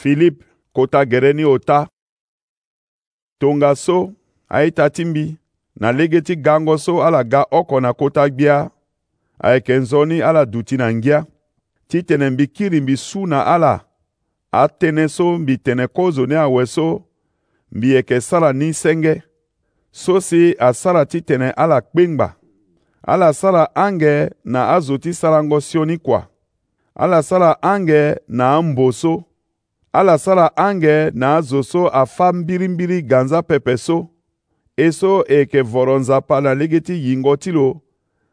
Filip kota gɛrɛ ni o ta tonga so aitati mbi na legeti gango so ala ga oko na kota gbia ayeke nzoni ala duti na ngia ti tene mbi kiri mbi su na ala atënë so mbi tene kozo ni awe so mbi yeke sara ni senge so si asara ti tene ala kpengba ala sara ange na azo ti sarango sioni kua ala sara ange na ambo so ala sara ange na azo so afa mbirimbiri ga nzapèpè so e so e yeke voro nzapa na lege ti yingo ti lo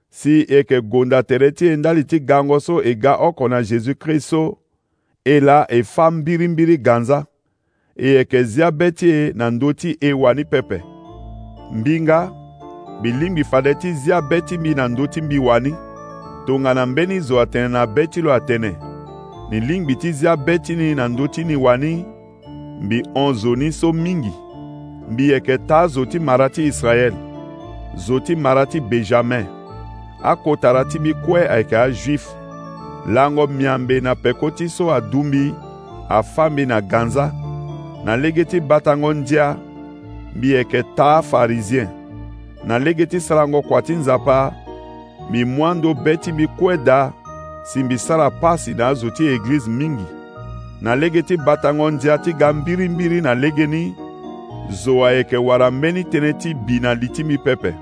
si e yeke gonda tere ti e ndali ti gango so e ga oko na jésus-christ so e la e fâ mbirimbiri ga nza e yeke zia be ti e na ndö ti e wani pepe mbinga bilingbi fade ti zia be ti mbi na ndö ti mbi wani tongana mbeni zo atene na be ti lo atene ni lingbi ti zia be tini na ndö ti ni wani mbi honzo ni so mingi mbi yeke taa zo ti mara ti israel zo ti mara ti benjamin akotara ti mbi kue ayeke ajuif lango miambe na peko ti so adu mbi afâ mbi na ganza na lege ti batango ndia mbi yeke taa farizien na lege ti sarango kua ti nzapa mbi mwando be ti mbi kue daa simbisala pasi na azo ti eglize mingi na lege ti batango nzia ti ga mbirimbiri na lege ni zo ayeke wara mbeni tënë ti bi na li ti mi pepe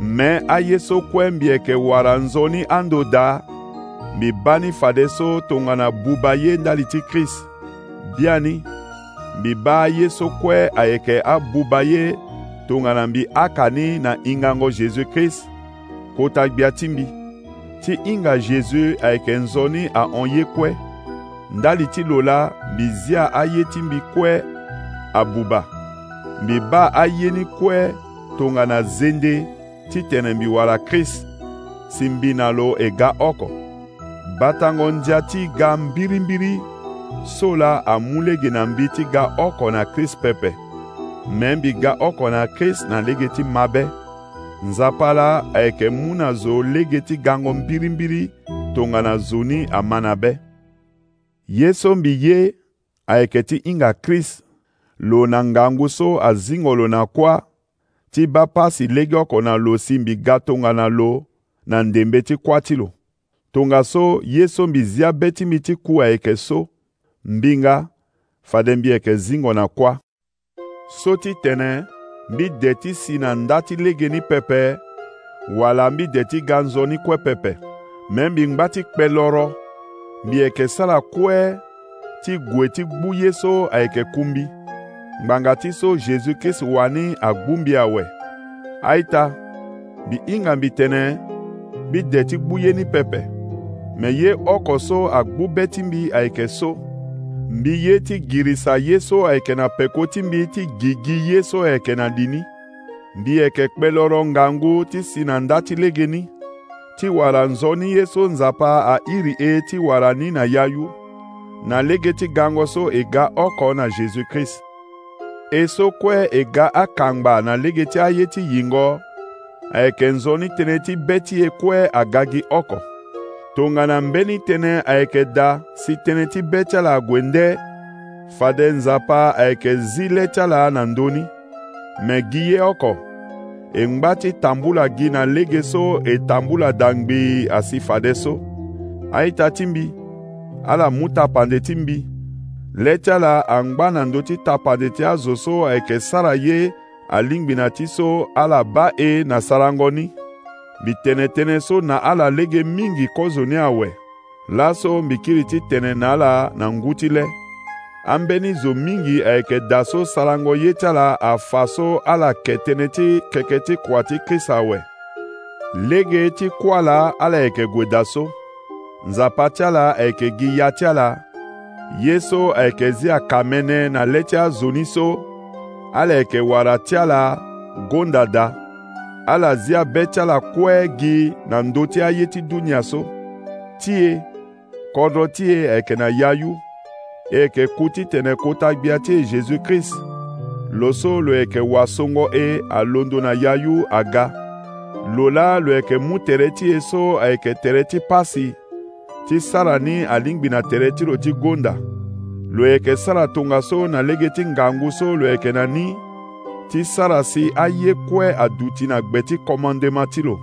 me aye so kue mbi yeke wara nzoni ando daa mbi ba ni fade so tongana buba ye ndali ti krist bia ni mbi ba aye so kue ayeke abuba ye tongana mbi aka ni na hingango jésus krist kota gbia ti mbi ti hinga jésus ayeke nzoni ahon ye kue ndali ti lo la mbi zia aye ti mbi kue abuba mbi ba aye ni kue tongana zende titene mbi wala krist si mbi na lo e ga oko ba tango ndia ti ga mbirimbiri so la amû lege na mbi ti ga oko na krist pepe me mbi ga oko na krist na lege ti mabe nzapa la ayeke mû na zo lege ti gango mbirimbiri tongana zoni ama na be ye so mbi ye ayeke ti hinga krist lo na ngangu so azingo lo na kuâ ti ba pasi lege oko na lo si mbi ga tongana lo na ndembe ti kuâ ti lo tongaso ye so mbi zia be ti mbi ti ku ayeke so mbinga fade mbi yeke zingo na kuâ so ti tene mbi deti si na nda ti lege ni pepe wala mbi deti ga nzoni kue pepe me mbi ngba ti kpe loro mbi yeke sara kue ti gue ti gbu ye so ayeke kumbi ngbanga ti so jésus krist wani agbu mbi awe aita mbi hinga mbi tene mbi de ti gbu ye ni pepe me ye oko so agbu be ti mbi ayeke so mbi ye ti girisa ye so ayeke na peko ti mbi ti gigi ye so ayeke na ndini mbi yeke kpe loro ngangu ti si na nda ti lege ni ti wara nzoni ye so nzapa airi e ti wara ni na yayu na lege ti gango so e ga oko na jésus-christ e so kue e ga akangba na lege ti aye ti yingo ayeke nzoni tënë ti be ti e kue aga gi oko tongana mbeni tënë ayeke da si tënë ti be ti ala gue ndö fade nzapa ayeke zi le ti ala na ndöni me gi ye oko e ngba ti tambula gi na lege so e tambula dangbi asi fade so aita ti mbi ala mu tapande ti mbi le ti ala angba na ndö ti tapande ti azo so ayeke sara ye alingbi na ti so ala ba e na sarango ni mbi tene tënë so na ala lege mingi kozoni awe laso mbi kiri ti tene na ala na ngu ti le ambeni zo mingi ayeke da so sarango ye ti ala afa so ala ke tënë ti keke ti kua ti krista awe lege ti kuâ la ala yeke gue da so nzapa ti ala ayeke gi ya ti ala ye so ayeke zia aka mene na le ti azo ni so ala yeke wara ti ala gonda da ala zia be tsalakɔe gi na ŋdoti aye ti dunya so tie kɔdɔ tie eke na yayu eke kuti tene kota gbia ti jésus krist lo so lo yeke wasongo e alondo na yayu aga lo la lo yeke mu tere ti e so ayeke tere ti pasi ti sara ni alingbi na tere ti lo ti gonda lo yeke sara tongaso na lege ti ngangu so lo yeke na ni ti sara si aye kue adu ti na gbe ti kɔmandeman ti lo